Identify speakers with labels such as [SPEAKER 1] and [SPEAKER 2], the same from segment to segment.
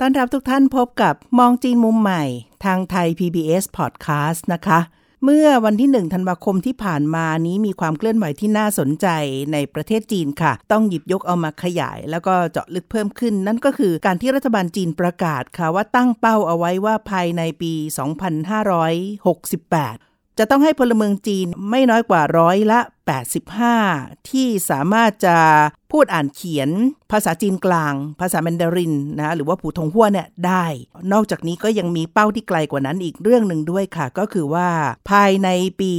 [SPEAKER 1] ต้อนรับทุกท่านพบกับมองจีนมุมใหม่ ทางไทย PBS Podcast นะคะ เมื่อวันที่ 1 ธันวาคมที่ผ่านมานี้มีความเคลื่อนไหวที่น่าสนใจในประเทศจีนค่ะ ต้องหยิบยกเอามาขยาย แล้วก็เจาะลึกเพิ่มขึ้น นั่นก็คือการที่รัฐบาลจีนประกาศค่ะว่าตั้งเป้าเอาไว้ว่าภายในปี 2568 จะต้องให้พลเมืองจีนไม่น้อยกว่าร้อยละ 85 ที่สามารถจะพูดอ่านเขียนภาษาจีนกลาง ภาษาแมนดารินนะหรือว่าผู่ทงฮั่วเนี่ยได้ นอกจากนี้ก็ยังมีเป้าที่ไกลกว่านั้นอีกเรื่องหนึ่งด้วยค่ะ ก็คือว่าภายในปี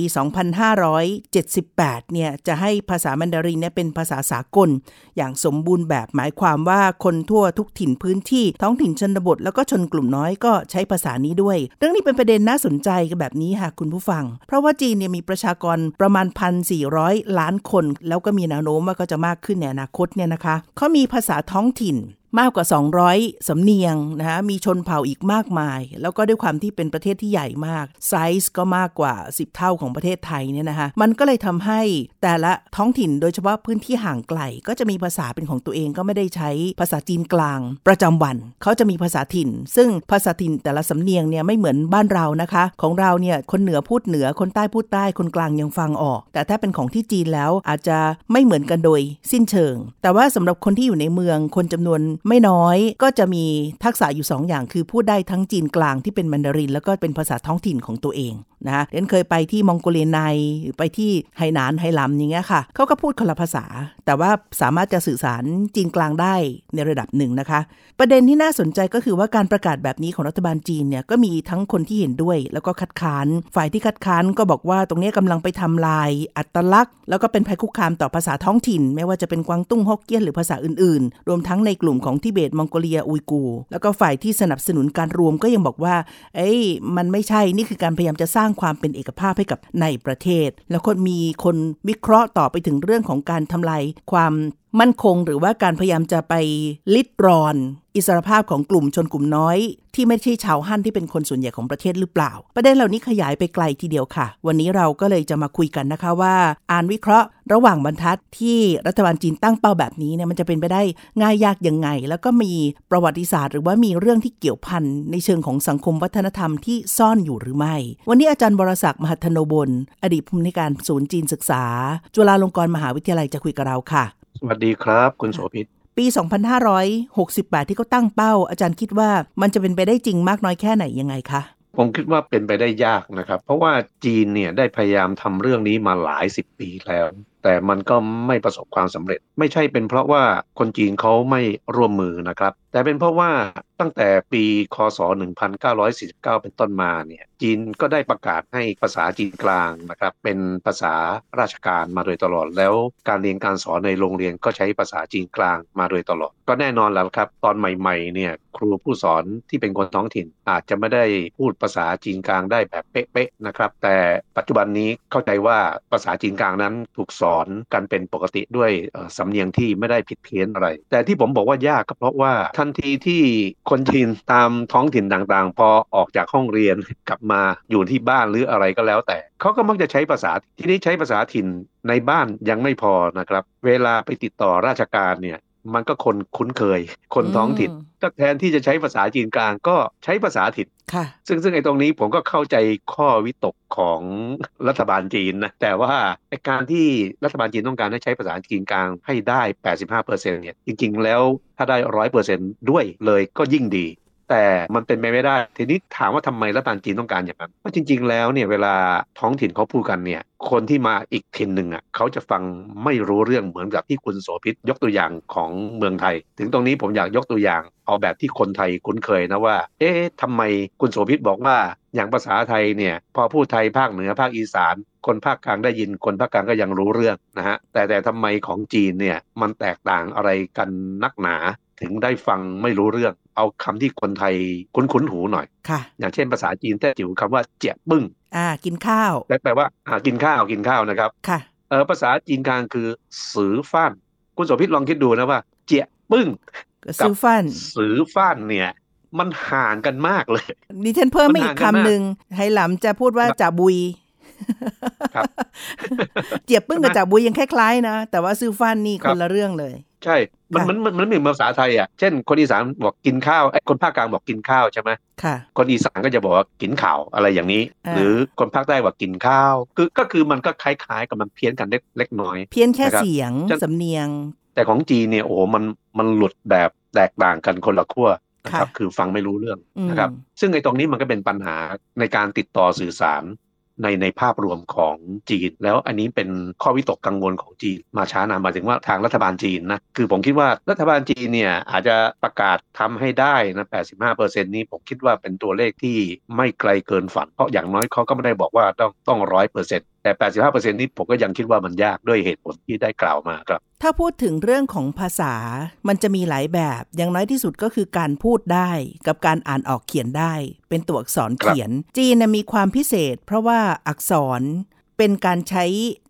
[SPEAKER 1] 2578 เนี่ยจะให้ภาษาแมนดารินเนี่ยเป็นภาษาสากล อย่างสมบูรณ์แบบหมายความว่าคนทั่วทุกถิ่นพื้นที่ท้องถิ่นชนบท แล้วก็ชนกลุ่มน้อยก็ใช้ภาษานี้ด้วย เรื่องนี้เป็นประเด็นน่าสนใจกันแบบนี้ค่ะคุณผู้ฟัง เพราะว่าจีนเนี่ยมีประชากรประมาณ1,400ล้านคน แล้วก็มีแนวโน้มว่าก็จะมากขึ้นในอนาคตเนี่ยนะคะเขามีภาษาท้องถิ่น มากกว่า 200 สำเนียงนะคะมีชนเผ่าอีกมากมาย แล้วก็ด้วยความที่เป็นประเทศที่ใหญ่มาก ไซส์ก็มากกว่า 10 เท่าของประเทศไทยเนี่ยนะคะมันก็เลยทำให้แต่ละท้องถิ่นโดยเฉพาะพื้นที่ห่างไกล ก็จะมีภาษาเป็นของตัวเองก็ไม่ได้ใช้ภาษาจีนกลาง ประจำวัน เขาจะมีภาษาถิ่น ซึ่งภาษาถิ่นแต่ละสำเนียงเนี่ยไม่เหมือนบ้านเรานะคะ ของเราเนี่ยคนเหนือพูดเหนือคนใต้พูดใต้คนกลางยังฟังออก แต่ถ้าเป็นของที่จีนแล้วอาจจะไม่เหมือนกันโดยสิ้นเชิง แต่ว่าสำหรับคนที่อยู่ในเมืองคนจำนวนไม่น้อยก็จะมีทักษะอยู่ 2 อย่าง คือพูดได้ทั้งจีนกลางที่เป็นมันดาริน แล้วก็เป็นภาษาท้องถิ่นของตัวเองนะคะเรนเคยไปที่มองโกเลียในหรือไปที่ไหหนานไหหลำอย่างเงี้ยค่ะเขาก็พูดคนละภาษา แต่ว่าสามารถจะสื่อสารจีนกลางได้ในระดับหนึ่งนะคะ ประเด็นที่น่าสนใจก็คือว่าการประกาศแบบนี้ของรัฐบาลจีนเนี่ยก็มีทั้งคนที่เห็นด้วย แล้วก็คัดค้าน ฝ่ายที่คัดค้านก็บอกว่าตรงนี้กำลังไปทำลาย อัตลักษณ์ แล้วก็เป็นภัยคุกคามต่อภาษาท้องถิ่น ไม่ว่าจะเป็นกวางตุ้งฮกเกี้ยนหรือภาษาอื่นๆ รวมทั้งในกลุ่มของทิเบตมองโกเลียอุยกู แล้วก็ฝ่ายที่สนับสนุนการรวมก็ยังบอกว่า เอ้ย มันไม่ใช่นี่คือการพยายามจะสร้างความเป็นเอกภาพให้กับในประเทศ แล้วก็มีคนวิเคราะห์ต่อไปถึงเรื่องของการทำลายความ มั่นคงหรือว่าการพยายามจะไปลิดรอน อิสรภาพของกลุ่มชนกลุ่มน้อย ที่ไม่ใช่ชาวฮั่นที่เป็นคนส่วนใหญ่ของประเทศหรือเปล่า ประเด็นเหล่านี้ขยายไปไกลทีเดียวค่ะ วันนี้เราก็เลยจะมาคุยกันนะคะว่า อ่านวิเคราะห์ ระหว่างบรรทัดที่รัฐบาลจีนตั้งเป้าแบบนี้เนี่ยมันจะเป็นไปได้ง่ายยากยังไง แล้วก็มีประวัติศาสตร์ หรือว่ามีเรื่องที่เกี่ยวพันในเชิงของสังคมวัฒนธรรมที่ซ่อนอยู่หรือไม่ วันนี้อาจารย์บรศักดิ์มหัทโนบลอดีตผู้อำนวยการศูนย์จีนศึกษา จุฬาลงกรณ์มหาวิทยาลัยจะคุยกับเราค่ะ
[SPEAKER 2] สวัสดีครับ คุณโสภิต
[SPEAKER 1] ปี 2568 ที่เขาตั้งเป้า อาจารย์คิดว่ามันจะเป็นไปได้จริงมากน้อยแค่ไหนยังไงคะ
[SPEAKER 2] ผมคิดว่าเป็นไปได้ยากนะครับ เพราะว่าจีนเนี่ยได้พยายามทำเรื่องนี้มาหลายสิบปีแล้ว แต่มันก็ไม่ประสบความสำเร็จ ไม่ใช่เป็นเพราะว่าคนจีนเขาไม่ร่วมมือนะครับ แต่เป็นเพราะว่าตั้งแต่ปีคศ 1949 เป็นต้นมาเนี่ยจีนก็ได้ประกาศให้ภาษาจีนกลางนะครับเป็นภาษาราชการมาโดยตลอด แล้วการเรียนการสอนในโรงเรียนก็ใช้ภาษาจีนกลางมาโดยตลอด ก็แน่นอนแล้วครับ ตอนใหม่ๆเนี่ยครูผู้สอนที่เป็นคนท้องถิ่น อาจจะไม่ได้พูดภาษาจีนกลางได้แบบเป๊ะๆนะครับ แต่ปัจจุบันนี้เข้าใจว่าภาษาจีนกลางนั้นถูกสอนกันเป็นปกติด้วยสำเนียงที่ไม่ได้ผิดเพี้ยนอะไร แต่ที่ผมบอกว่ายากก็เพราะว่าทันทีที่คนจีนตามท้องถิ่นต่างๆ พอออกจากห้องเรียนกลับมาอยู่ที่บ้านหรืออะไรก็แล้วแต่ เขาก็มักจะใช้ภาษาที่นี้ใช้ภาษาถิ่นในบ้านยังไม่พอนะครับ เวลาไปติดต่อราชการเนี่ย มันก็คนคุ้นเคย คนท้องถิ่นก็แทนที่จะใช้ภาษาจีนกลางก็ใช้ภาษาถิ่น
[SPEAKER 1] ค่ะ
[SPEAKER 2] ซึ่งซึ่งไอ้ตรงนี้ผมก็เข้าใจข้อวิตกของรัฐบาลจีนนะแต่ว่าไอ้การที่รัฐบาลจีนต้องการให้ใช้ภาษาจีนกลางให้ได้ 85%เนี่ยจริง ๆ แล้วถ้าได้100%ด้วยเลยก็ยิ่งดี แต่มันเป็นไปไม่ได้ ทีนี้ถามว่าทำไมรัฐบาลจีนต้องการอย่างนั้นเพราะจริง ๆ แล้วเนี่ยเวลาท้องถิ่นเขาพูดกันเนี่ย คนที่มาอีกถิ่นหนึ่งอะเขาจะฟังไม่รู้เรื่องเหมือนกับที่คุณโสภิตยกตัวอย่างของเมืองไทย ถึงตรงนี้ผมอยากยกตัวอย่าง เอาแบบที่คนไทยคุ้นเคยนะว่า เอ๊ะทำไมคุณโสภิตบอกว่าอย่างภาษาไทยเนี่ยพอพูดไทยภาคเหนือภาคอีสาน คนภาคกลางได้ยินคนภาคกลางก็ยังรู้เรื่องนะฮะแต่แต่ทำไมของจีนเนี่ยมันแตกต่างอะไรกันนักหนาถึงได้ฟังไม่รู้เรื่อง เอาคำที่คนไทยคุ้นๆหูหน่อย
[SPEAKER 1] ค่ะ
[SPEAKER 2] อย่างเช่นภาษาจีนแต้จิ๋วคำว่าเจียบึ้ง
[SPEAKER 1] อ่า กินข้าว
[SPEAKER 2] แปลว่าอ่ากินข้าวกินข้าวนะครับ
[SPEAKER 1] ค่ะ
[SPEAKER 2] เออภาษาจีนกลางคือสือฟ้าน คุณโสภิตลองคิดดูนะว่า เจียปึ้ง
[SPEAKER 1] ก็ซื้อฟัน
[SPEAKER 2] สือฟ้านเนี่ย มันห่างกันมากเลย
[SPEAKER 1] ดิฉันเพิ่มมาอีกคำหนึ่งไหหลำจะพูดว่า
[SPEAKER 2] ครับ
[SPEAKER 1] จ่าบุย
[SPEAKER 2] ครับ
[SPEAKER 1] เจียบปึ้งกับ
[SPEAKER 2] ใช่ไหม
[SPEAKER 1] จ่าบุยยังคล้ายๆนะ แต่ว่าซื้อฟันนี่
[SPEAKER 2] ค
[SPEAKER 1] ครับนละเรื่องเลย
[SPEAKER 2] ใช่มัน
[SPEAKER 1] ค่ะ
[SPEAKER 2] มันมันมันไม่เหมือนภาษาไทยอะ เช่น คนอีสานบอกกินข้าวไอ้ยคนภาคกลางบอกกินข้าวใช่ไหม
[SPEAKER 1] ค่ะ
[SPEAKER 2] คนอีสานก็จะบอกว่ากินข่าวอะไรอย่างนี้
[SPEAKER 1] อ่า
[SPEAKER 2] หรือคนภาคใต้บอกกินข้าว คือก็คือมันก็คล้ายๆกับมันเพี้ยนกันเล็กเล็กน้อย
[SPEAKER 1] เพี้ยนแค่
[SPEAKER 2] นะครับ
[SPEAKER 1] เสียง
[SPEAKER 2] จะ
[SPEAKER 1] สำเนียง
[SPEAKER 2] แต่ของจีนเนี่ยโอ้โหมันมันหลุดแบบแตกต่างกันคนละขั้วนะครับ
[SPEAKER 1] ค่ะ
[SPEAKER 2] คือฟังไม่รู้เรื่อง
[SPEAKER 1] อืม
[SPEAKER 2] นะครับ ซึ่งไอ้ตรงนี้มันก็เป็นปัญหาในการติดต่อสื่อสาร ในในภาพรวมของจีน แล้วอันนี้เป็นข้อวิตกกังวลของจีนมาช้านานหมายถึงว่าทางรัฐบาลจีนนะคือผมคิดว่ารัฐบาลจีนเนี่ยอาจจะประกาศทำให้ได้นะ85%นี้ผมคิดว่าเป็นตัวเลขที่ไม่ไกลเกินฝัน เพราะอย่างน้อยเขาก็ไม่ได้บอกว่าต้องต้องร้อยเปอร์เซ็นต์ แต่ 85%นี้ผมก็ยังคิดว่ามันยากด้วยเหตุผลที่ได้กล่าวมาครับ
[SPEAKER 1] ถ้าพูดถึงเรื่องของภาษา มันจะมีหลายแบบ อย่างน้อยที่สุดก็คือการพูดได้ กับการอ่านออกเขียนได้ เป็นตัวอักษรเขียน จีนนะมีความพิเศษ เพราะว่าอักษรเป็นการใช้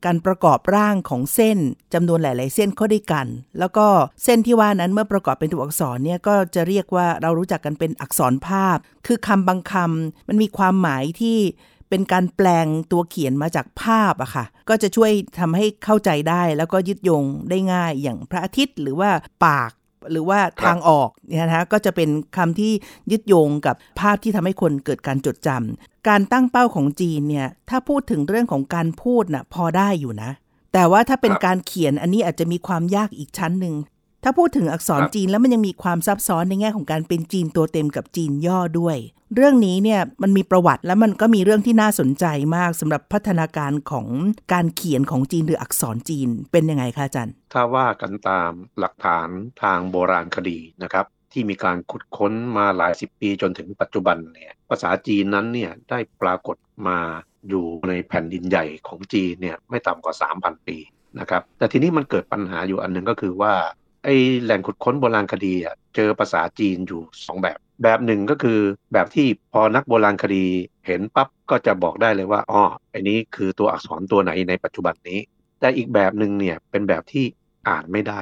[SPEAKER 1] การประกอบร่างของเส้นจำนวนหลาย ๆ เส้นเข้าด้วยกัน แล้วก็เส้นที่ว่านั้นเมื่อประกอบเป็นตัวอักษรเนี่ยก็จะเรียกว่าเรารู้จักกันเป็นอักษรภาพ คือคำบางคำมันมีความหมายที่ เป็นการแปลงตัวเขียนมาจากภาพอะค่ะ ก็จะช่วยทำให้เข้าใจได้แล้วก็ยึดโยงได้ง่ายอย่างพระอาทิตย์หรือว่าปากหรือว่าทางออกเนี่ยนะคะก็จะเป็นคำที่ยึดโยงกับภาพที่ทำให้คนเกิดการจดจำการตั้งเป้าของจีนเนี่ยถ้าพูดถึงเรื่องของการพูดน่ะพอได้อยู่นะ แต่ว่าถ้าเป็น
[SPEAKER 2] ครับ
[SPEAKER 1] การเขียนอันนี้อาจจะมีความยากอีกชั้นหนึ่งถ้าพูดถึงอักษร
[SPEAKER 2] ครับ
[SPEAKER 1] จีนแล้วมันยังมีความซับซ้อนในแง่ของการเป็นจีนตัวเต็มกับจีนย่อด้วย เรื่องนี้เนี่ยมันมีประวัติและมันก็มีเรื่องที่น่าสนใจมากสำหรับพัฒนาการของการเขียนของจีนหรืออักษรจีนเป็นยังไงคะอาจารย์
[SPEAKER 2] ถ้าว่ากันตามหลักฐานทางโบราณคดีนะครับที่มีการขุดค้นมาหลายสิบปีจนถึงปัจจุบันเนี่ยภาษาจีนนั้นเนี่ยได้ปรากฏมาอยู่ในแผ่นดินใหญ่ของจีนเนี่ยไม่ต่ำกว่า 3,000 ปีนะครับแต่ทีนี้มันเกิดปัญหาอยู่อันหนึ่งก็คือว่าไอ้แหล่งขุดค้นโบราณคดีอะเจอภาษาจีนอยู่สองแบบ แบบหนึ่งก็คือแบบที่พอนักโบราณคดีเห็นปั๊บก็จะบอกได้เลยว่าอ๋อไอ้นี้คือตัวอักษรตัวไหนในปัจจุบันนี้ แต่อีกแบบหนึ่งเนี่ยเป็นแบบที่อ่านไม่ได้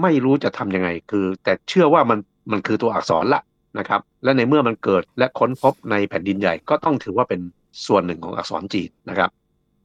[SPEAKER 2] ไม่รู้จะทำยังไงคือ แต่เชื่อว่ามันมันคือตัวอักษรละนะครับ และในเมื่อมันเกิดและค้นพบในแผ่นดินใหญ่ก็ต้องถือว่าเป็นส่วนหนึ่งของอักษรจีนนะครับ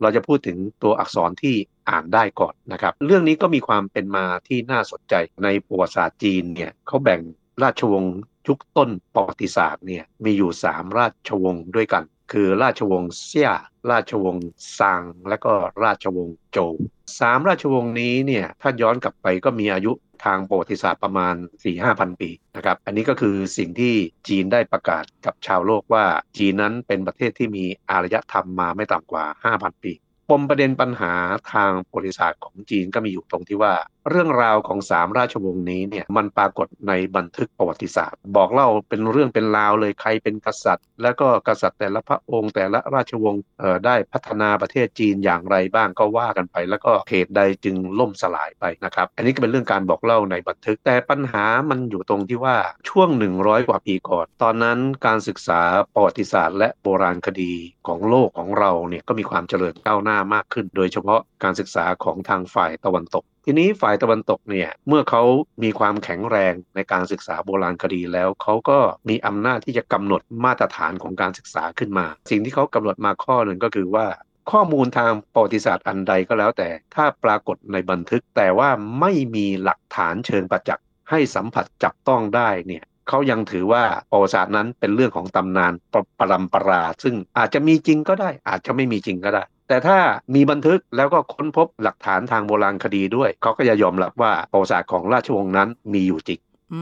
[SPEAKER 2] เราจะพูดถึงตัวอักษรที่อ่านได้ก่อนนะครับ เรื่องนี้ก็มีความเป็นมาที่น่าสนใจในประวัติศาสตร์จีนเนี่ยเขาแบ่งราชวงศ์ ยุคต้นประวัติศาสตร์เนี่ยมีอยู่ 3 ราชวงศ์ด้วยกัน คือราชวงศ์เซี่ย ราชวงศ์ซาง และก็ราชวงศ์โจวสามราชวงศ์นี้เนี่ยถ้าย้อนกลับไปก็มีอายุทางประวัติศาสตร์ประมาณ 4-5พันปีนะครับอันนี้ก็คือสิ่งที่จีนได้ประกาศกับชาวโลกว่าจีนนั้นเป็นประเทศที่มีอารยธรรมมาไม่ต่ำกว่า 5,000 ปีปมประเด็นปัญหาทางประวัติศาสตร์ของจีนก็มีอยู่ตรงที่ว่า เรื่องราวของสามราชวงศ์นี้เนี่ยมันปรากฏในบันทึกประวัติศาสตร์ บอกเล่าเป็นเรื่องเป็นราวเลยใครเป็นกษัตริย์ แล้วก็กษัตริย์แต่ละพระองค์แต่ละราชวงศ์ได้พัฒนาประเทศจีนอย่างไรบ้างก็ว่ากันไป แล้วก็เหตุใดจึงล่มสลายไปนะครับอันนี้ก็เป็นเรื่องการบอกเล่าในบันทึกแต่ปัญหามันอยู่ตรงที่ว่าช่วง 100 กว่าปีก่อน ตอนนั้นการศึกษาประวัติศาสตร์ และโบราณคดีของโลกของเราเนี่ยก็มีความเจริญก้าวหน้ามากขึ้น โดยเฉพาะการศึกษาของทางฝ่ายตะวันตก ทีนี้ฝ่ายตะวันตกเนี่ยเมื่อเขามีความแข็งแรงในการศึกษาโบราณคดีแล้วเขาก็มีอำนาจที่จะกำหนดมาตรฐานของการศึกษาขึ้นมา สิ่งที่เขากำหนดมาข้อหนึ่งก็คือว่า ข้อมูลทางประวัติศาสตร์อันใดก็แล้วแต่ถ้าปรากฏในบันทึกแต่ว่าไม่มีหลักฐานเชิงประจักษ์ให้สัมผัสจับต้องได้เนี่ยเขายังถือว่าประวัติศาสตร์นั้นเป็นเรื่องของตำนานปรปรำปรา ซึ่งอาจจะมีจริงก็ได้ อาจจะไม่มีจริงก็ได้ แต่ถ้ามีบันทึกแล้วก็ค้นพบหลักฐานทางโบราณคดีด้วย เขาก็จะยอมรับว่าประวัติศาสตร์ของราชวงศ์นั้นมีอยู่จริง
[SPEAKER 1] อื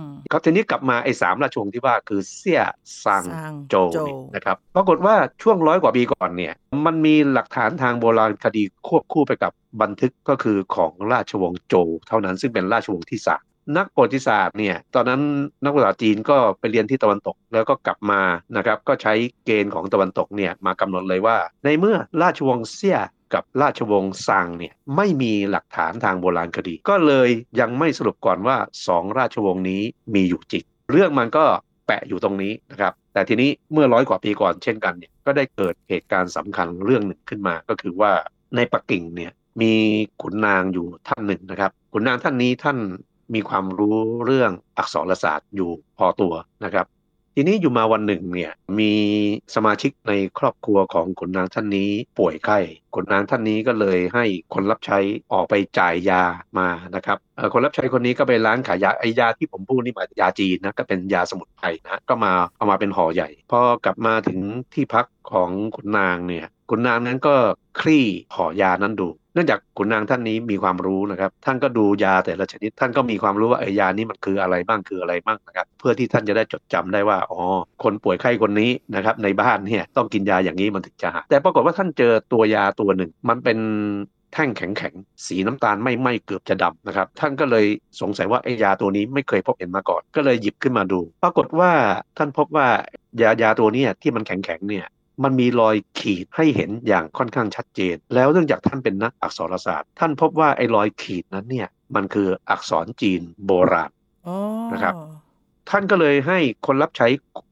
[SPEAKER 1] ม
[SPEAKER 2] เขาทีนี้กลับมาไอ้สามราชวงศ์ที่ว่าคือเซี่ยซัง
[SPEAKER 1] ซาง
[SPEAKER 2] โจว
[SPEAKER 1] โจว
[SPEAKER 2] นี่นะครับปรากฏว่าช่วงร้อยกว่าปีก่อนเนี่ย มันมีหลักฐานทางโบราณคดีควบคู่ไปกับบันทึกก็คือของราชวงศ์โจวเท่านั้นซึ่งเป็นราชวงศ์ที่สาม นักประวัติศาสตร์เนี่ยตอนนั้นนักประวัติศาสตร์จีนก็ไปเรียนที่ตะวันตก แล้วก็กลับมานะครับก็ใช้เกณฑ์ของตะวันตกเนี่ยมากำหนดเลยว่า ในเมื่อราชวงศ์เซี่ยกับราชวงศ์ซางเนี่ยไม่มีหลักฐานทางโบราณคดี ก็เลยยังไม่สรุปก่อนว่าสองราชวงศ์นี้มีอยู่จริงเรื่องมันก็แปะอยู่ตรงนี้นะครับแต่ทีนี้เมื่อร้อยกว่าปีก่อนเช่นกันเนี่ยก็ได้เกิดเหตุการณ์สำคัญเรื่องหนึ่งขึ้นมา ก็คือว่าในปักกิ่งเนี่ยมีขุนนางอยู่ท่านหนึ่งนะครับขุนนางท่านนี้ท่าน มีความรู้เรื่องอักษรศาสตร์อยู่พอตัวนะครับ ทีนี้อยู่มาวันหนึ่งเนี่ยมีสมาชิกในครอบครัวของขุนนางท่านนี้ป่วยไข้ขุนนางท่านนี้ก็เลยให้คนรับใช้ออกไปจ่ายยามานะครับคนรับใช้คนนี้ก็ไปร้านขายยาไอยาที่ผมพูดนี่หมายยาจีนนะก็เป็นยาสมุนไพรนะก็มาเอามาเป็นห่อใหญ่พอกลับมาถึงที่พักของขุนนางเนี่ยขุนนางนั้นก็คลี่ห่อยานั้นดูเนื่องจากขุนนางท่านนี้มีความรู้นะครับ ท่านก็ดูยาแต่ละชนิด ท่านก็มีความรู้ว่าไอ้ยานี้มันคืออะไรบ้างคืออะไรบ้างนะครับ เพื่อที่ท่านจะได้จดจำได้ว่า อ๋อ คนป่วยไข้คนนี้นะครับในบ้านเนี่ยต้องกินยาอย่างนี้มันถึงจะหายแต่ปรากฏว่าท่านเจอตัวยาตัวหนึ่ง มันเป็นแท่งแข็งๆ สีน้ำตาลไม่ไหม้เกือบจะดำนะครับ ท่านก็เลยสงสัยว่าไอ้ยาตัวนี้ไม่เคยพบเห็นมาก่อน ก็เลยหยิบขึ้นมาดู ปรากฏว่าท่านพบว่ายายาตัวนี้ที่มันแข็งๆเนี่ย มันมีรอยขีดให้เห็นอย่างค่อนข้างชัดเจน แล้วเนื่องจากท่านเป็นนักอักษรศาสตร์ ท่านพบว่าไอ้รอยขีดนั้นเนี่ยมันคืออักษรจีนโบราณนะครับท่านก็เลยให้คนรับใช้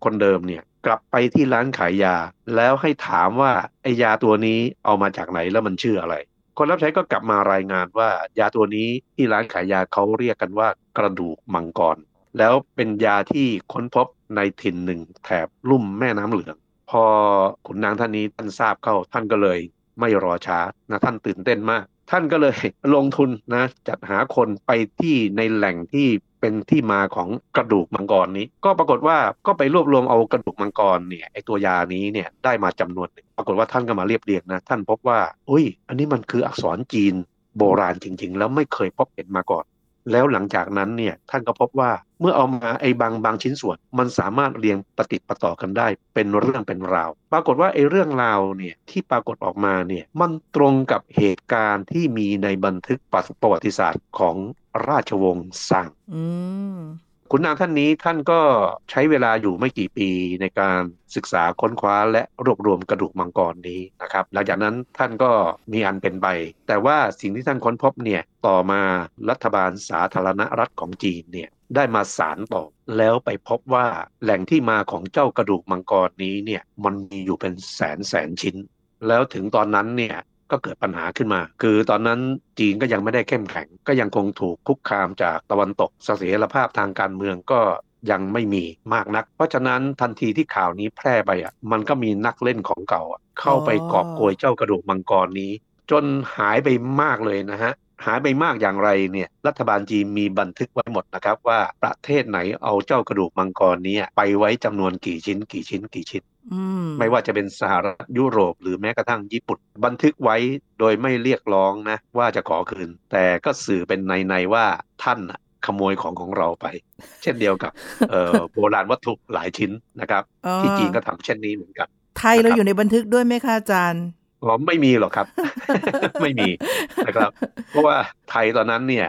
[SPEAKER 2] คนเดิมเนี่ยกลับไปที่ร้านขายยา แล้วให้ถามว่าไอ้ยาตัวนี้เอามาจากไหนแล้วมันชื่ออะไร คนรับใช้ก็กลับมารายงานว่ายาตัวนี้ที่ร้านขายยาเขาเรียกกันว่ากระดูกมังกรแล้วเป็นยาที่ค้นพบในถิ่นหนึ่งแถบลุ่มแม่น้ำเหลือง พอขุนนางท่านนี้ท่านทราบเข้าท่านก็เลยไม่รอช้านะท่านตื่นเต้นมาก ท่านก็เลยลงทุนนะจัดหาคนไปที่ในแหล่งที่เป็นที่มาของกระดูกมังกรนี้ ก็ปรากฏว่าก็ไปรวบรวมเอากระดูกมังกรเนี่ยไอตัวยานี้เนี่ยได้มาจำนวนปรากฏว่าท่านก็มาเรียบเรียงนะท่านพบว่าอุ้ย อันนี้มันคืออักษรจีนโบราณจริง ๆ แล้วไม่เคยพบเห็นมาก่อน แล้วหลังจากนั้นเนี่ยท่านก็พบว่าเมื่อเอามาไอ้บางบางชิ้นส่วน มันสามารถเรียงปฏิปต่อกันได้ เป็นเรื่องเป็นราว ปรากฏว่าไอ้เรื่องราวเนี่ยที่ปรากฏออกมาเนี่ยมันตรงกับเหตุการณ์ที่มีในบันทึกประวัติศาสตร์ของราชวงศ์ซัง คุณนางท่านนี้ท่านก็ใช้เวลาอยู่ไม่กี่ปีในการศึกษาค้นคว้าและรวบรวมกระดูกมังกรนี้นะครับหลังจากนั้นท่านก็มีอันเป็นไป แต่ว่าสิ่งที่ท่านค้นพบเนี่ยต่อมารัฐบาลสาธารณรัฐของจีนเนี่ยได้มาสารต่อแล้วไปพบว่าแหล่งที่มาของเจ้ากระดูกมังกรนี้เนี่ยมันมีอยู่เป็นแสนแสนชิ้น แล้วถึงตอนนั้นเนี่ย ก็เกิดปัญหาขึ้นมา คือตอนนั้นจีนก็ยังไม่ได้เข้มแข็ง ก็ยังคงถูกคุกคามจากตะวันตกเสถียรภาพทางการเมืองก็ยังไม่มีมากนัก เพราะฉะนั้นทันทีที่ข่าวนี้แพร่ไปอะ มันก็มีนักเล่นของเก่าเข้าไปกอบโกยเจ้ากระดูกมังกรนี้ จนหายไปมากเลยนะฮะหายไปมากอย่างไรเนี่ยรัฐบาลจีนมีบันทึกไว้หมดนะครับว่าประเทศไหนเอาเจ้ากระดูกมังกรนี้ไปไว้จำนวนกี่ชิ้นกี่ชิ้นกี่ชิ้น ไม่ว่าจะเป็นสหรัฐยุโรปหรือแม้กระทั่งญี่ปุ่น บันทึกไว้โดยไม่เรียกร้องนะ ว่าจะขอคืน แต่ก็สื่อเป็นในในว่าท่านขโมยของของเราไป เช่นเดียวกับโบราณวัตถุหลายชิ้นนะครับ ที่จีนก็ทำเช่นนี้เหมือนกัน
[SPEAKER 1] ไทยเราอยู่ในบันทึกด้วยไหมคะอาจารย์
[SPEAKER 2] อ๋อไม่มีหรอกครับ ไม่มีนะครับ เพราะว่าไทยตอนนั้นเนี่ย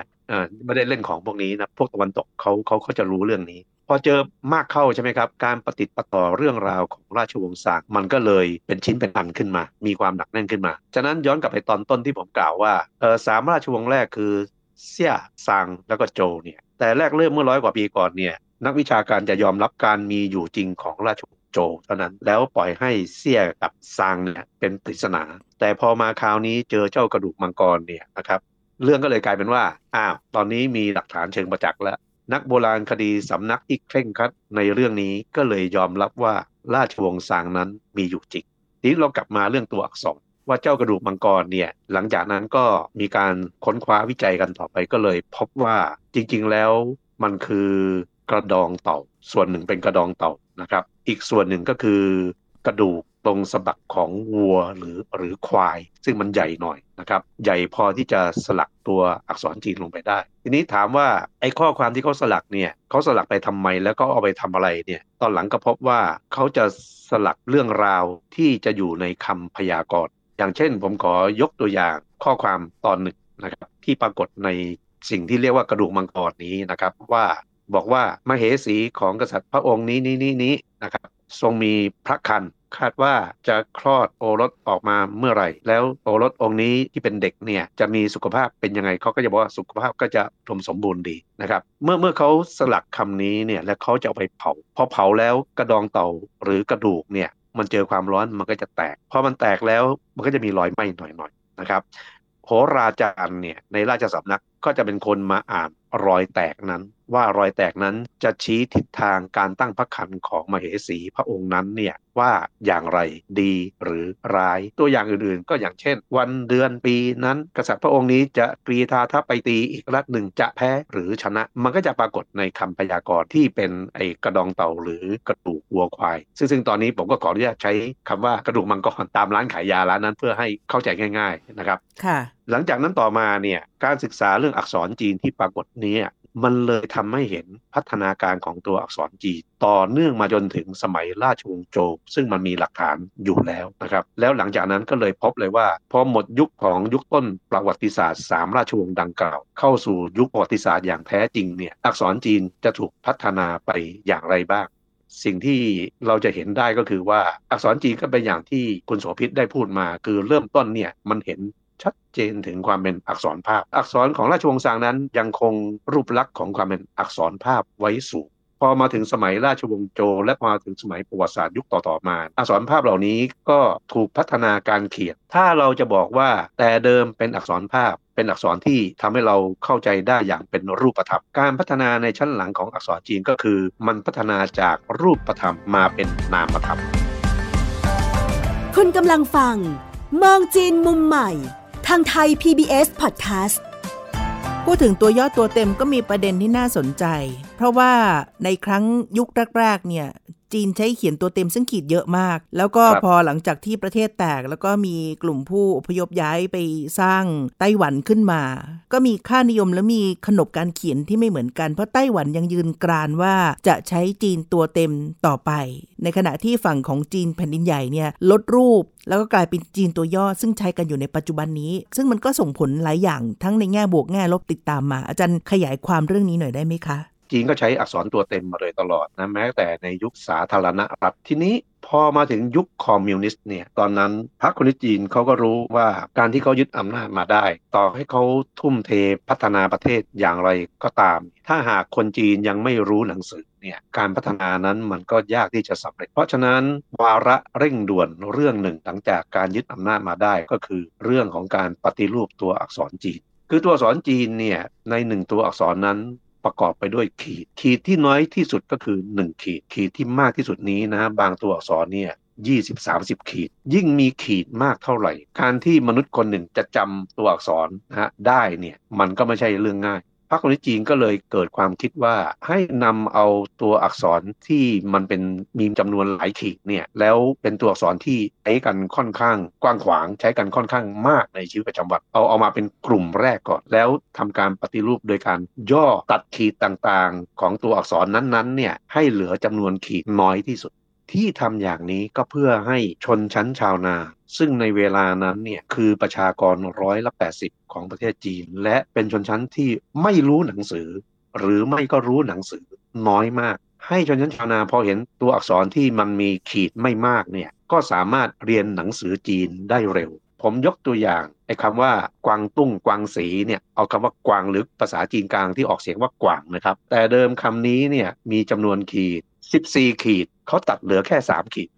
[SPEAKER 2] ไม่ได้เล่นของพวกนี้นะพวกตะวันตกเขาเขาเขาจะรู้เรื่องนี้ พอเจอมากเข้าใช่ไหมครับ การปฏิติประต่อเรื่องราวของราชวงศ์ซางมันก็เลยเป็นชิ้นเป็นอันขึ้นมา มีความหนักแน่นขึ้นมา ฉะนั้นย้อนกลับไปตอนต้นที่ผมกล่าวว่าเออสามราชวงศ์แรกคือเซี่ยซางแล้วก็โจเนี่ยแต่แรกเริ่มเมื่อร้อยกว่าปีก่อนเนี่ยนักวิชาการจะยอมรับการมีอยู่จริงของราชวงศ์โจเท่านั้นแล้วปล่อยให้เซี่ยกับซางเนี่ยเป็นปริศนา แต่พอมาคราวนี้เจอเจ้ากระดูกมังกรเนี่ยนะครับเรื่องก็เลยกลายเป็นว่า อ้าว ตอนนี้มีหลักฐานเชิงประจักษ์แล้ว นักโบราณคดีสำนักที่เคร่งครัดในเรื่องนี้ก็เลยยอมรับว่าราชวงศ์ซางนั้นมีอยู่จริงทีนี้เรากลับมาเรื่องตัวอักษรว่าเจ้ากระดูกมังกรเนี่ยหลังจากนั้นก็มีการค้นคว้าวิจัยกันต่อไปก็เลย พบว่าจริงๆแล้วมันคือกระดองเต่า ส่วนหนึ่งเป็นกระดองเต่านะครับ อีกส่วนหนึ่งก็คือ กระดูกตรงสะบักของวัวหรือหรือควาย ซึ่งมันใหญ่หน่อยนะครับ ใหญ่พอที่จะสลักตัวอักษรจีนลงไปได้ ทีนี้ถามว่าไอ้ข้อความที่เขาสลักเนี่ยเขาสลักไปทำไมแล้วก็เอาไปทำอะไรเนี่ย ตอนหลังก็พบว่าเขาจะสลักเรื่องราวที่จะอยู่ในคำพยากรณ์อย่างเช่น ผมขอยกตัวอย่างข้อความตอนหนึ่งนะครับ ที่ปรากฏในสิ่งที่เรียกว่ากระดูกมังกรนี้นะครับว่าบอกว่ามเหสีของกษัตริย์พระองค์นี้นี้นี้นี้นะครับ ทรงมีพระคันคาดว่าจะคลอดโอรสออกมาเมื่อไหร่ แล้วโอรสองค์นี้ที่เป็นเด็กเนี่ยจะมีสุขภาพเป็นยังไงเขาก็จะบอกว่าสุขภาพก็จะรมสมบูรณ์ดีนะครับเมื่อเมื่อเขาสลักคำนี้เนี่ยแล้วเขาจะเอาไปเผาพอเผาแล้วกระดองเต่าหรือกระดูกเนี่ยมันเจอความร้อนมันก็จะแตกพอมันแตกแล้วมันก็จะมีรอยไหม้หน่อยๆนะครับโหราจารย์เนี่ยในราชสำนักก็จะเป็นคนมาอ่านรอยแตกนั้น ว่ารอยแตกนั้นจะชี้ทิศทางการตั้งพระคันของมเหสีพระองค์นั้นเนี่ยว่าอย่างไรดีหรือร้ายตัวอย่างอื่นๆ ก็อย่างเช่น วันเดือนปีนั้น กษัตริย์พระองค์นี้จะกรีธาทัพไปตีอีกรัฐหนึ่งจะแพ้หรือชนะ มันก็จะปรากฏในคำพยากรณ์ที่เป็นไอ้กระดองเต่าหรือกระดูกวัวควาย ซึ่งซึ่งตอนนี้ผมก็ขออนุญาตใช้คำว่ากระดูกมังกรตามร้านขายยาร้านนั้นเพื่อให้เข้าใจง่าย ๆนะครับ
[SPEAKER 1] ค่ะ
[SPEAKER 2] หลังจากนั้นต่อมาเนี่ยการศึกษาเรื่องอักษรจีนที่ปรากฏนี้ มันเลยทำให้เห็นพัฒนาการของตัวอักษรจีต่อเนื่องมาจนถึงสมัยราชวงศ์โจวซึ่งมันมีหลักฐานอยู่แล้วนะครับแล้วหลังจากนั้นก็เลยพบเลยว่าพอหมดยุคของยุคต้นประวัติศาสตร์ 3 ราชวงศ์ดังกล่าว เข้าสู่ยุคประวัติศาสตร์อย่างแท้จริงเนี่ยอักษรจีนจะถูกพัฒนาไปอย่างไรบ้างสิ่งที่เราจะเห็นได้ก็คือว่าอักษรจีนก็เป็นอย่างที่คุณโสภิตได้พูดมา คือเริ่มต้นเนี่ยมันเห็น ชัดเจนถึงความเป็นอักษรภาพ อักษรของราชวงศ์ซางนั้นยังคงรูปลักษณ์ของความเป็นอักษรภาพไว้สูงพอมาถึงสมัยราชวงศ์โจและมาถึงสมัยประวัติศาสตร์ยุคต่อๆมา อักษรภาพเหล่านี้ก็ถูกพัฒนาการเขียน ถ้าเราจะบอกว่าแต่เดิมเป็นอักษรภาพ เป็นอักษรที่ทำให้เราเข้าใจได้อย่างเป็นรูปธรรม การพัฒนาในชั้นหลังของอักษรจีนก็คือ มันพัฒนาจากรูปธรรมมาเป็นนามธรรม
[SPEAKER 3] คุณกำลังฟัง มองจีนมุมใหม่ ทางไทย PBS Podcast
[SPEAKER 1] พูดถึงตัวย่อตัวเต็มก็มีประเด็นที่น่าสนใจ เพราะว่าในครั้งยุคแรกๆเนี่ย จีนใช้เขียนตัวเต็มซึ่งขีดเยอะมาก แล้วก็พอหลังจากที่ประเทศแตก แล้วก็มีกลุ่มผู้อพยพย้ายไปสร้างไต้หวันขึ้นมา ก็มีค่านิยมและมีขนบการเขียนที่ไม่เหมือนกัน เพราะไต้หวันยังยืนกรานว่าจะใช้จีนตัวเต็มต่อไป ในขณะที่ฝั่งของจีนแผ่นดินใหญ่เนี่ยลดรูปแล้วก็กลายเป็นจีนตัวย่อซึ่งใช้กันอยู่ในปัจจุบันนี้ ซึ่งมันก็ส่งผลหลายอย่างทั้งในแง่บวกแง่ลบติดตามมา อาจารย์ขยายความเรื่องนี้หน่อยได้ไหมคะ
[SPEAKER 2] จีนก็ใช้อักษรตัวเต็มมาโดยตลอดนะแม้แต่ในยุคสาธารณรัฐทีนี้พอมาถึงยุคคอมมิวนิสต์เนี่ยตอนนั้นพรรคคอมมิวนิสต์จีนเขาก็รู้ว่าการที่เขายึดอำนาจมาได้ ต่อให้เขาทุ่มเทพัฒนาประเทศอย่างไรก็ตาม ถ้าหากคนจีนยังไม่รู้หนังสือเนี่ยการพัฒนานั้นมันก็ยากที่จะสำเร็จ เพราะฉะนั้นวาระเร่งด่วนเรื่องหนึ่งหลังจากการยึดอำนาจมาได้ก็คือ เรื่องของการปฏิรูปตัวอักษรจีน คือตัวอักษรจีนเนี่ยในหนึ่งตัวอักษรนั้น ประกอบไปด้วยขีด ขีดที่น้อยที่สุดก็คือ 1 ขีด ขีดที่มากที่สุดนี้นะบางตัวอักษรเนี่ยยี่สิบสามสิบขีด ยิ่งมีขีดมากเท่าไหร่ การที่มนุษย์คนหนึ่งจะจำตัวอักษรนะฮะได้เนี่ยมันก็ไม่ใช่เรื่องง่าย รรคคอมมิวนิสต์จีนก็เลยเกิดความคิดว่าให้นำเอาตัวอักษรที่มันเป็นมีจำนวนหลายขีดเนี่ยแล้วเป็นตัวอักษรที่ใช้กันค่อนข้างกว้างขวาง ใช้กันค่อนข้างมากในชีวิตประจำวันเอาเอามาเป็นกลุ่มแรกก่อน แล้วทำการปฏิรูปโดยการย่อตัดขีดต่างๆ ของตัวอักษรนั้นๆเนี่ยให้เหลือจำนวนขีดน้อยที่สุด ที่ทำอย่างนี้ก็เพื่อให้ชนชั้นชาวนา ซึ่งในเวลานั้นเนี่ยคือประชากรร้อยละ80 ของประเทศจีน และเป็นชนชั้นที่ไม่รู้หนังสือ หรือไม่ก็รู้หนังสือน้อยมาก ให้ชนชั้นชาวนาพอเห็นตัวอักษรที่มันมีขีดไม่มากเนี่ยก็สามารถเรียนหนังสือจีนได้เร็ว ผมยกตัวอย่างไอ้คำว่ากวางตุ้งกวางสีเนี่ยเอาคำว่ากวางหรือภาษาจีนกลางที่ออกเสียงว่ากวางนะครับ แต่เดิมคำนี้เนี่ยมีจำนวนขีด 14ขีดเขาตัดเหลือแค่3ขีด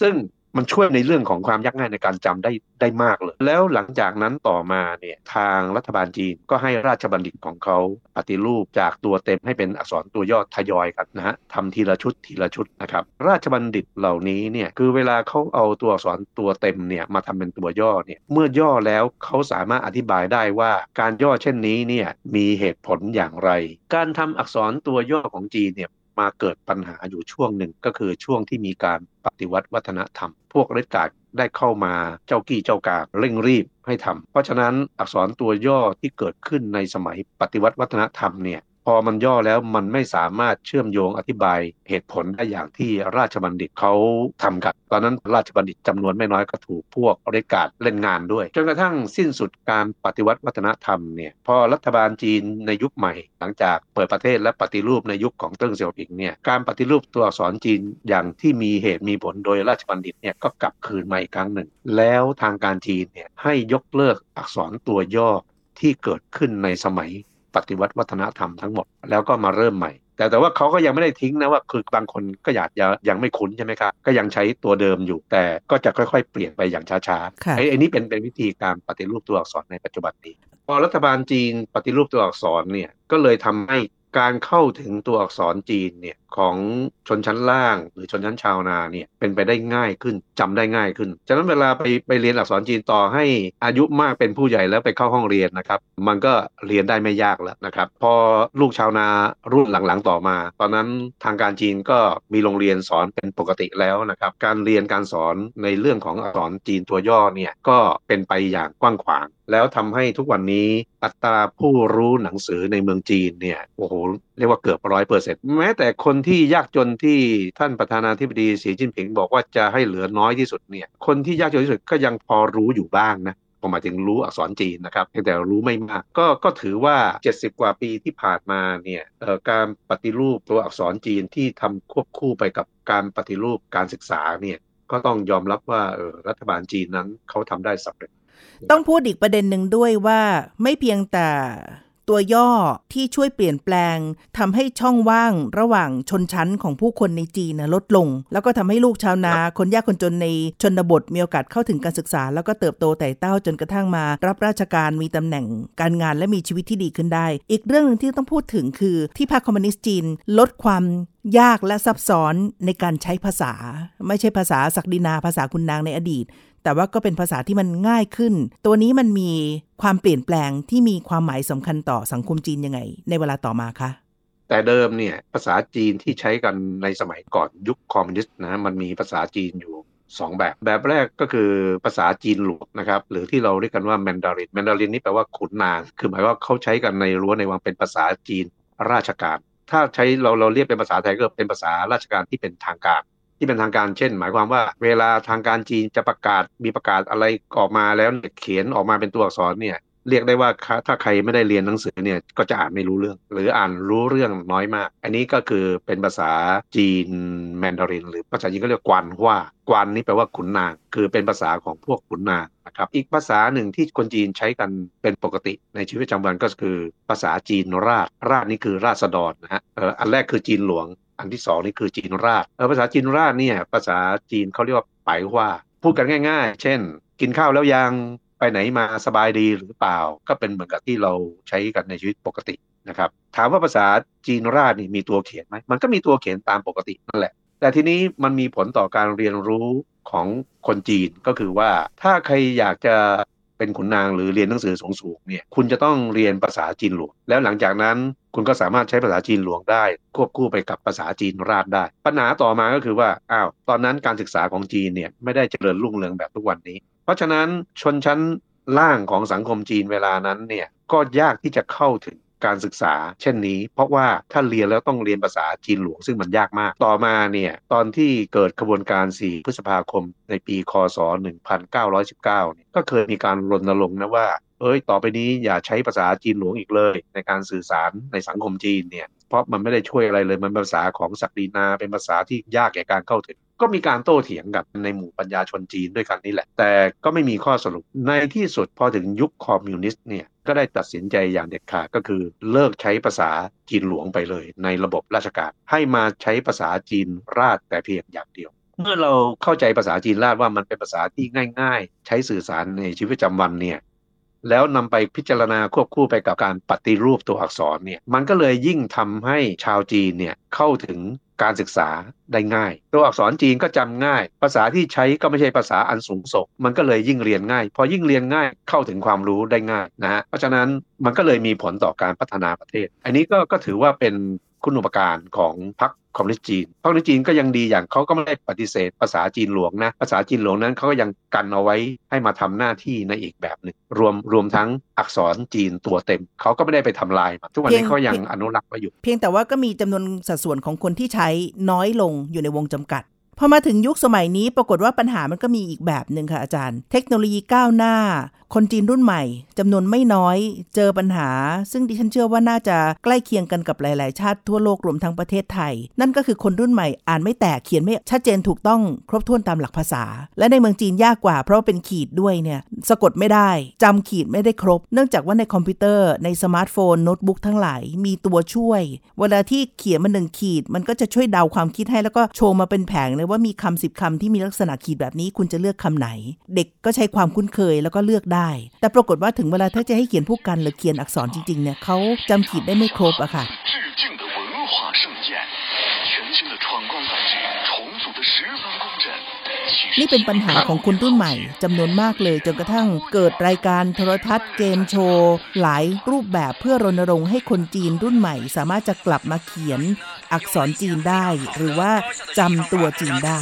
[SPEAKER 2] ซึ่งมันช่วยในเรื่องของความยากง่ายในการจำได้ได้มากเลย แล้วหลังจากนั้นต่อมาเนี่ยทางรัฐบาลจีนก็ให้ราชบัณฑิตของเขาปฏิรูปจากตัวเต็มให้เป็นอักษรตัวย่อทยอยกันนะฮะทำทีละชุดทีละชุดนะครับ ราชบัณฑิตเหล่านี้เนี่ยคือเวลาเขาเอาตัวอักษรตัวเต็มเนี่ยมาทำเป็นตัวย่อเนี่ยเมื่อย่อแล้วเขาสามารถอธิบายได้ว่าการย่อเช่นนี้เนี่ยมีเหตุผลอย่างไร การทำอักษรตัวย่อของจีนเนี่ย มาเกิดปัญหาอยู่ช่วงหนึ่งก็คือช่วงที่มีการปฏิวัติวัฒนธรรม พวกฤทธิ์กาดได้เข้ามาเจ้ากี้เจ้ากาเร่งรีบให้ทำเพราะฉะนั้นอักษรตัวย่อที่เกิดขึ้นในสมัยปฏิวัติวัฒนธรรมเนี่ย พอมันย่อแล้วมันไม่สามารถเชื่อมโยงอธิบายเหตุผลได้อย่างที่ราชบัณฑิตเขาทำกัน ตอนนั้นราชบัณฑิตจำนวนไม่น้อยก็ถูกพวกเรกาดเล่นงานด้วย จนกระทั่งสิ้นสุดการปฏิวัติวัฒนธรรมเนี่ยพอรัฐบาลจีนในยุคใหม่ หลังจากเปิดประเทศและปฏิรูปในยุคของเติ้งเสี่ยวผิงเนี่ยการปฏิรูปตัวอักษรจีนอย่างที่มีเหตุมีผลโดยราชบัณฑิตเนี่ยก็กลับคืนมาอีกครั้งหนึ่ง แล้วทางการจีนเนี่ยให้ยกเลิกอักษรตัวย่อที่เกิดขึ้นในสมัย ปฏิวัติวัฒนธรรมทั้งหมดแล้วก็มาเริ่มใหม่ แต่แต่ว่าเขาก็ยังไม่ได้ทิ้งนะว่าคือบางคนก็อยากจะยังไม่คุ้นใช่ไหมครับก็ยังใช้ตัวเดิมอยู่ แต่ก็จะค่อยๆ เปลี่ยนไปอย่างช้าๆไอ้ไอ้นี้เป็นเป็นวิธีการปฏิรูปตัวอักษรในปัจจุบันนี้ พอรัฐบาลจีนปฏิรูปตัวอักษรเนี่ยก็เลยทำให้การเข้าถึงตัวอักษรจีนเนี่ย ของชนชั้นล่าง หรือชนชั้นชาวนาเนี่ยเป็นไปได้ง่ายขึ้นจำได้ง่ายขึ้นฉะนั้นเวลาไปไปเรียนอักษรจีนต่อให้อายุมากเป็นผู้ใหญ่แล้วไปเข้าห้องเรียนนะครับ มันก็เรียนได้ไม่ยากแล้วนะครับ พอลูกชาวนารุ่นหลังๆต่อมา ตอนนั้นทางการจีนก็มีโรงเรียนสอนเป็นปกติแล้วนะครับ การเรียนการสอนในเรื่องของอักษรจีนตัวย่อเนี่ยก็เป็นไปอย่างกว้างขวาง แล้วทำให้ทุกวันนี้อัตราผู้รู้หนังสือในเมืองจีนเนี่ยโอ้โหเรียกว่าเกือบร้อยเปอร์เซ็นต์แม้แต่คนที่ยากจนที่ท่านประธานาธิบดีสีจิ้นผิงบอกว่าจะให้เหลือน้อยที่สุดเนี่ย คนที่ยากจนที่สุดก็ยังพอรู้อยู่บ้างนะผมหมายถึงรู้อักษรจีนนะครับแต่รู้ไม่มากก็ก็ถือว่า 70 กว่าปีที่ผ่านมาเนี่ยการปฏิรูปตัวอักษรจีนที่ทำควบคู่ไปกับการปฏิรูปการศึกษาเนี่ยก็ต้องยอมรับว่าออรัฐบาลจีนนั้นเขาทำได้สำเร็จ
[SPEAKER 1] ต้องพูดอีกประเด็นหนึ่งด้วยว่าไม่เพียงแต่ ตัวย่อที่ช่วยเปลี่ยนแปลงทำให้ช่องว่างระหว่างชนชั้นของผู้คนในจีนลดลง แล้วก็ทำให้ลูกชาวนาคนยากคนจนในชนบทมีโอกาสเข้าถึงการศึกษา แล้วก็เติบโตแต่เต้าจนกระทั่งมา รับราชการมีตำแหน่งการงานและมีชีวิตที่ดีขึ้นได้ อีกเรื่องหนึ่งที่ต้องพูดถึงคือที่พรรคคอมมิวนิสต์จีน ลดความยากและซับซ้อนในการใช้ภาษา ไม่ใช่ภาษาศักดินาภาษาคุณนางในอดีต แต่ว่าก็เป็นภาษาที่มันง่ายขึ้น ตัวนี้มันมีความเปลี่ยนแปลงที่มีความหมายสำคัญต่อสังคมจีนยังไง ในเวลาต่อมาคะ
[SPEAKER 2] แต่เดิมเนี่ยภาษาจีนที่ใช้กันในสมัยก่อนยุคคอมมิวนิสต์นะมันมีภาษาจีนอยู่2แบบ แบบแรกก็คือภาษาจีนหลวงนะครับ หรือที่เราเรียกกันว่าแมนดารินแมนดารินนี่แปลว่าขุนนาง คือหมายว่าเขาใช้กันในรั้วในวังเป็นภาษาจีนราชการ ถ้าใช้เราเราเรียกเป็นภาษาไทยก็เป็นภาษาราชการที่เป็นทางการ ที่เป็นทางการเช่น หมายความว่าเวลาทางการจีนจะประกาศมีประกาศอะไรออกมาแล้วเขียนออกมาเป็นตัวอักษรเนี่ยเรียกได้ว่าถ้าใครไม่ได้เรียนหนังสือเนี่ยก็จะอ่านไม่รู้เรื่อง หรืออ่านรู้เรื่องน้อยมาก อันนี้ก็คือเป็นภาษาจีนแมนดาริน หรือภาษาจีนก็เรียกกวนว่ากวนนี่แปลว่าขุนนาง คือเป็นภาษาของพวกขุนนางนะครับอีกภาษาหนึ่งที่คนจีนใช้กันเป็นปกติในชีวิตประจำวันก็คือภาษาจีนราชราชนี่คือราษฎรนะฮะอันแรกคือจีนหลวง อันที่สองนี่คือจีนราชภาษาจีนราชเนี่ยภาษาจีนเขาเรียกว่าไปว่า พูดกันง่าย ๆ เช่น กินข้าวแล้วยังไปไหนมาสบายดีหรือเปล่า ก็เป็นเหมือนกับที่เราใช้กันในชีวิตปกตินะครับถามว่าภาษาจีนราชนี่มีตัวเขียนไหมมันก็มีตัวเขียนตามปกตินั่นแหละ แต่ทีนี้มันมีผลต่อการเรียนรู้ของคนจีนก็คือว่าถ้าใครอยากจะ เป็นขุนนางหรือเรียนหนังสือสูงๆเนี่ยคุณจะต้องเรียนภาษาจีนหลวง แล้วหลังจากนั้นคุณก็สามารถใช้ภาษาจีนหลวงได้ ควบคู่ไปกับภาษาจีนราชได้ ปัญหาต่อมาก็คือว่าอ้าวตอนนั้นการศึกษาของจีนเนี่ยไม่ได้เจริญรุ่งเรืองแบบทุกวันนี้ เพราะฉะนั้นชนชั้นล่างของสังคมจีนเวลานั้นเนี่ยก็ยากที่จะเข้าถึง การศึกษา เช่นนี้ เพราะว่าถ้าเรียนแล้วต้องเรียนภาษาจีนหลวงซึ่งมันยากมาก ต่อมาเนี่ยตอนที่เกิดขบวนการ 4 พฤษภาคมในปี คศ 1919เนี่ยก็เคยมีการรณรงค์นะว่าเอ้ย ต่อไปนี้อย่าใช้ภาษาจีนหลวงอีกเลย ในการสื่อสารในสังคมจีนเนี่ย เพราะมันไม่ได้ช่วยอะไรเลย มันภาษาของศักดินา เป็นภาษาที่ยากแก่การเข้าถึง ก็มีการโต้เถียงกันในหมู่ปัญญาชนจีนด้วยกันนี่แหละ แต่ก็ไม่มีข้อสรุป ในที่สุดพอถึงยุคคอมมิวนิสต์เนี่ย ก็ได้ตัดสินใจอย่างเด็ดขาดก็คือเลิกใช้ภาษาจีนหลวงไปเลย ในระบบราชการ ให้มาใช้ภาษาจีนราชแต่เพียงอย่างเดียว เมื่อเราเข้าใจภาษาจีนราชว่ามันเป็นภาษาที่ง่าย ๆ ใช้สื่อสารในชีวิตประจำวันเนี่ยแล้วนำไปพิจารณาควบคู่ไปกับการปฏิรูปตัวอักษรเนี่ยมันก็เลยยิ่งทำให้ชาวจีนเนี่ยเข้าถึง การศึกษาได้ง่าย ตัวอักษรจีนก็จำง่าย ภาษาที่ใช้ก็ไม่ใช่ภาษาอันสูงส่งมันก็เลยยิ่งเรียนง่าย พอยิ่งเรียนง่ายเข้าถึงความรู้ได้ง่ายนะฮะเพราะฉะนั้นมันก็เลยมีผลต่อการพัฒนาประเทศ อันนี้ก็ก็ถือว่าเป็นคุณอุปการของพรรค คอมมิวนิสต์จีนคอมมิวนิสต์จีนก็ยังดีอย่างเขาก็ไม่ได้ปฏิเสธภาษาจีนหลวงนะภาษาจีนหลวงนั้นเขาก็ยังกันเอาไว้ให้มาทำหน้าที่ในอีกแบบหนึ่งรวมรวมทั้งอักษรจีนตัวเต็มเขาก็ไม่ได้ไปทำลาย ทุกวันนี้เขายังอนุรักษ์ไว้อยู่
[SPEAKER 1] เพียงแต่ว่าก็มีจำนวนสัดส่วนของคนที่ใช้น้อยลงอยู่ในวงจำกัดพอมาถึงยุคสมัยนี้ปรากฏว่าปัญหามันก็มีอีกแบบหนึ่งค่ะอาจารย์ เทคโนโลยีก้าวหน้า คนจีนรุ่นใหม่จำนวนไม่น้อยเจอปัญหา ซึ่งดิฉันเชื่อว่าน่าจะใกล้เคียงกันกับหลาย ๆ ชาติทั่วโลกรวมทั้งประเทศไทย นั่นก็คือคนรุ่นใหม่อ่านไม่แตกเขียนไม่ชัดเจนถูกต้องครบถ้วนตามหลักภาษา และในเมืองจีนยากกว่าเพราะว่าเป็นขีดด้วยเนี่ยสะกดไม่ได้จำขีดไม่ได้ครบ เนื่องจากว่าในคอมพิวเตอร์ในสมาร์ทโฟนโน้ตบุ๊กทั้งหลายมีตัวช่วย เวลาที่เขียนมาหนึ่งขีด มันก็จะช่วยเดาความคิดให้แล้วก็โชว์มาเป็นแผงเลยว่ามีคำสิบคำที่มีลักษณะขีดแบบนี้คุณจะเลือกคำไหน เด็กก็ใช้ความคุ้นเคยแล้วก็เลือกได้แต่ปรากฏว่าถึงเวลาถ้าจะให้เขียนผู้กันหรือเขียนอักษรจริงๆเนี่ยเขาจำขีดได้ไม่ครบอะค่ะนี่เป็นปัญหาของคนรุ่นใหม่จำนวนมากเลยจนกระทั่งเกิดรายการโทรทัศน์เกมโชว์ หลายรูปแบบเพื่อรณรงค์ให้คนจีนรุ่นใหม่ สามารถจะกลับมาเขียนอักษรจีนได้ หรือว่าจำตัวจีนได้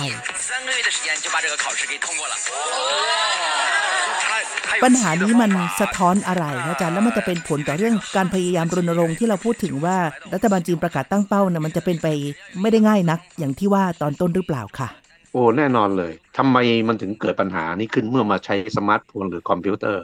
[SPEAKER 1] ปัญหานี้มันสะท้อนอะไรอาจารย์แล้วมันจะเป็นผลต่อเรื่องการพยายามรณรงค์ที่เราพูดถึงว่ารัฐบาลจีนประกาศตั้งเป้านะมันจะเป็นไปไม่ได้ง่ายนัก อย่างที่ว่าตอนต้นหรือเปล่าค่ะ
[SPEAKER 2] โอ้แน่นอนเลยทำไมมันถึงเกิดปัญหานี้ขึ้นเมื่อมาใช้สมาร์ทโฟนหรือคอมพิวเตอร์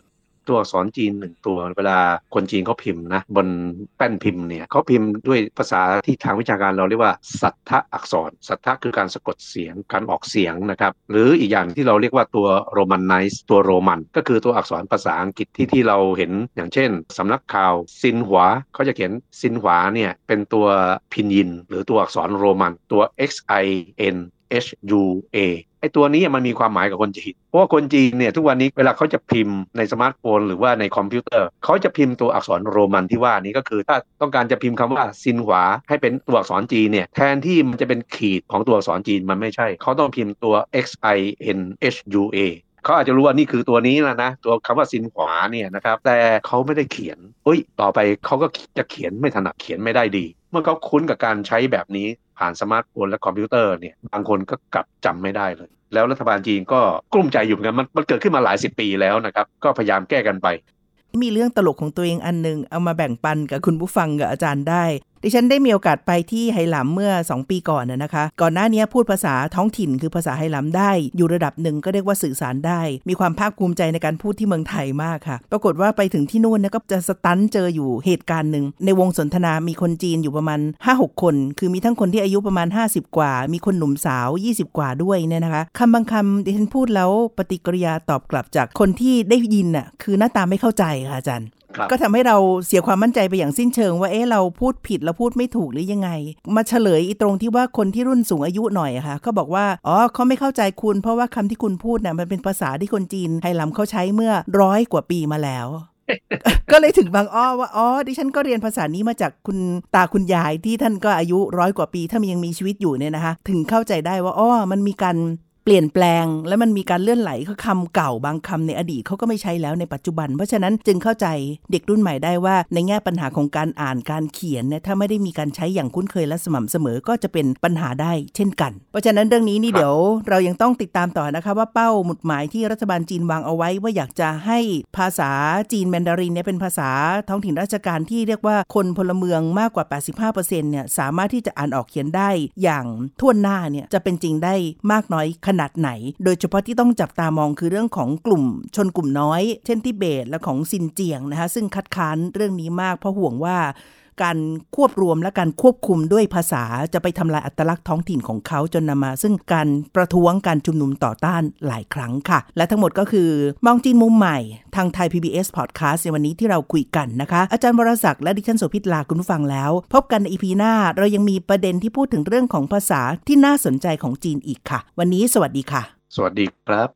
[SPEAKER 2] ตัวอักษรจีนหนึ่งตัวเวลาคนจีนเขาพิมพ์นะบนแป้นพิมพ์เนี่ยเขาพิมพ์ด้วยภาษาที่ทางวิชาการเราเรียกว่า สัทธะอักษร สัทธะคือการสะกดเสียงการออกเสียงนะครับหรืออีกอย่างที่เราเรียกว่าตัว romanize ตัวโรมัน ก็คือตัวอักษรภาษาอังกฤษที่ที่เราเห็นอย่างเช่น สำนักข่าวซินหัวเขาจะเขียนซินหัวเนี่ยเป็นตัวพินยิน หรือตัวอักษรโรมันตัว X I N H U A ไอ้ตัวนี้มันมีความหมายกับคนจีน เพราะว่าคนจีนเนี่ยทุกวันนี้เวลาเขาจะพิมพ์ในสมาร์ทโฟนหรือว่าในคอมพิวเตอร์ เขาจะพิมพ์ตัวอักษรโรมันที่ว่านี้ก็คือ ถ้าต้องการจะพิมพ์คำว่าซินหวาให้เป็นตัวอักษรจีนเนี่ยแทนที่มันจะเป็นขีดของตัวอักษรจีนมันไม่ใช่ เขาต้องพิมพ์ตัว X I N H U A เขาอาจจะรู้ว่านี่คือตัวนี้แล้วนะ ตัวคำว่าซินหวาเนี่ยนะครับ แต่เขาไม่ได้เขียนเอ้ย ต่อไปเขาก็จะเขียนไม่ถนัดเขียนไม่ได้ดี เมื่อเขาคุ้นกับการใช้แบบนี้ ผ่านสมาร์ทโฟนและคอมพิวเตอร์เนี่ยบางคนก็กลับจำไม่ได้เลย แล้วรัฐบาลจีนก็กลุ้มใจอยู่เหมือนกันมันมันเกิดขึ้นมาหลายสิบปีแล้วนะครับ ก็พยายามแก้กันไป
[SPEAKER 1] มีเรื่องตลกของตัวเองอันหนึ่งเอามาแบ่งปันกับคุณผู้ฟังกับอาจารย์ได้ดิฉันได้มีโอกาสไปที่ไหหลำเมื่อ 2 ปีก่อนนะคะ ก่อนหน้านี้พูดภาษาท้องถิ่นคือภาษาไหหลำได้ อยู่ระดับหนึ่งก็เรียกว่าสื่อสารได้ มีความภาคภูมิใจในการพูดที่เมืองไทยมากค่ะ ปรากฏว่าไปถึงที่นู่นก็จะสตันเจออยู่เหตุการณ์หนึ่ง ในวงสนทนามีคนจีนอยู่ประมาณ 5-6 คน คือมีทั้งคนที่อายุประมาณ 50 กว่า มีคนหนุ่มสาว 20 กว่าด้วยเนี่ยนะคะคำบางคำดิฉันพูดแล้วปฏิกิริยาตอบกลับจากคนที่ได้ยินน่ะคือหน้าตาไม่เข้าใจค่ะอาจารย์ ก็ทำให้เราเสียความมั่นใจไปอย่างสิ้นเชิง ว่าเอ๊ะเราพูดผิดเราพูดไม่ถูกหรือยังไง มาเฉลยอีตรงที่ว่าคนที่รุ่นสูงอายุหน่อยอะค่ะเขาบอกว่าอ๋อเขาไม่เข้าใจคุณเพราะว่าคำที่คุณพูดน่ะมันเป็นภาษาที่คนจีนไทยลำเขาใช้เมื่อร้อยกว่าปีมาแล้วก็เลยถึงบางอ้อว่าอ๋อดิฉันก็เรียนภาษานี้มาจากคุณตาคุณยายที่ท่านก็อายุร้อยกว่าปี ถ้ามันยังมีชีวิตอยู่เนี่ยนะคะ ถึงเข้าใจได้ว่าอ๋อมันมีการ เปลี่ยนแปลง และมันมีการเลื่อนไหลเขาคำเก่าบางคำในอดีตเขาก็ไม่ใช้แล้วในปัจจุบัน เพราะฉะนั้นจึงเข้าใจเด็กรุ่นใหม่ได้ว่าในแง่ปัญหาของการอ่านการเขียนเนี่ยถ้าไม่ได้มีการใช้อย่างคุ้นเคยและสม่ำเสมอก็จะเป็นปัญหาได้เช่นกัน เพราะฉะนั้นเรื่องนี้นี่เดี๋ยวเรายังต้องติดตามต่อนะคะว่าเป้าหมุดหมายที่รัฐบาลจีนวางเอาไว้ ว่าอยากจะให้ภาษาจีนแมนดารินเนี่ยเป็นภาษาท้องถิ่นราชการที่เรียกว่าคนพลเมืองมากกว่า 85%เนี่ยสามารถที่จะอ่านออกเขียนได้อย่างท่วนหน้าเนี่ยจะเป็นจริงได้มากน้อยขนาดไหน โดยยเฉพาะที่ต้องจับตามองคือเรื่องของกลุ่มชนกลุ่มน้อย เช่นทิเบตและของซินเจียงนะคะซึ่งคัดค้านเรื่องนี้มากเพราะห่วงว่า การควบรวมและการควบคุมด้วยภาษาจะไปทำลายอัตลักษณ์ท้องถิ่นของเขาจนนำมา ซึ่งการประท้วงการชุมนุมต่อต้านหลายครั้งค่ะ และทั้งหมดก็คือมองจีนมุมใหม่ทางไทย PBS Podcast ในวันนี้ที่เราคุยกันนะคะ อาจารย์วรศักดิ์และดิฉันโสภิตลาคุณผู้ฟังแล้ว พบกันในอีพีหน้า เรายังมีประเด็นที่พูดถึงเรื่องของภาษาที่น่าสนใจของจีนอีกค่ะ วันนี้สวัสดีค่ะ
[SPEAKER 2] สวัสดีครับ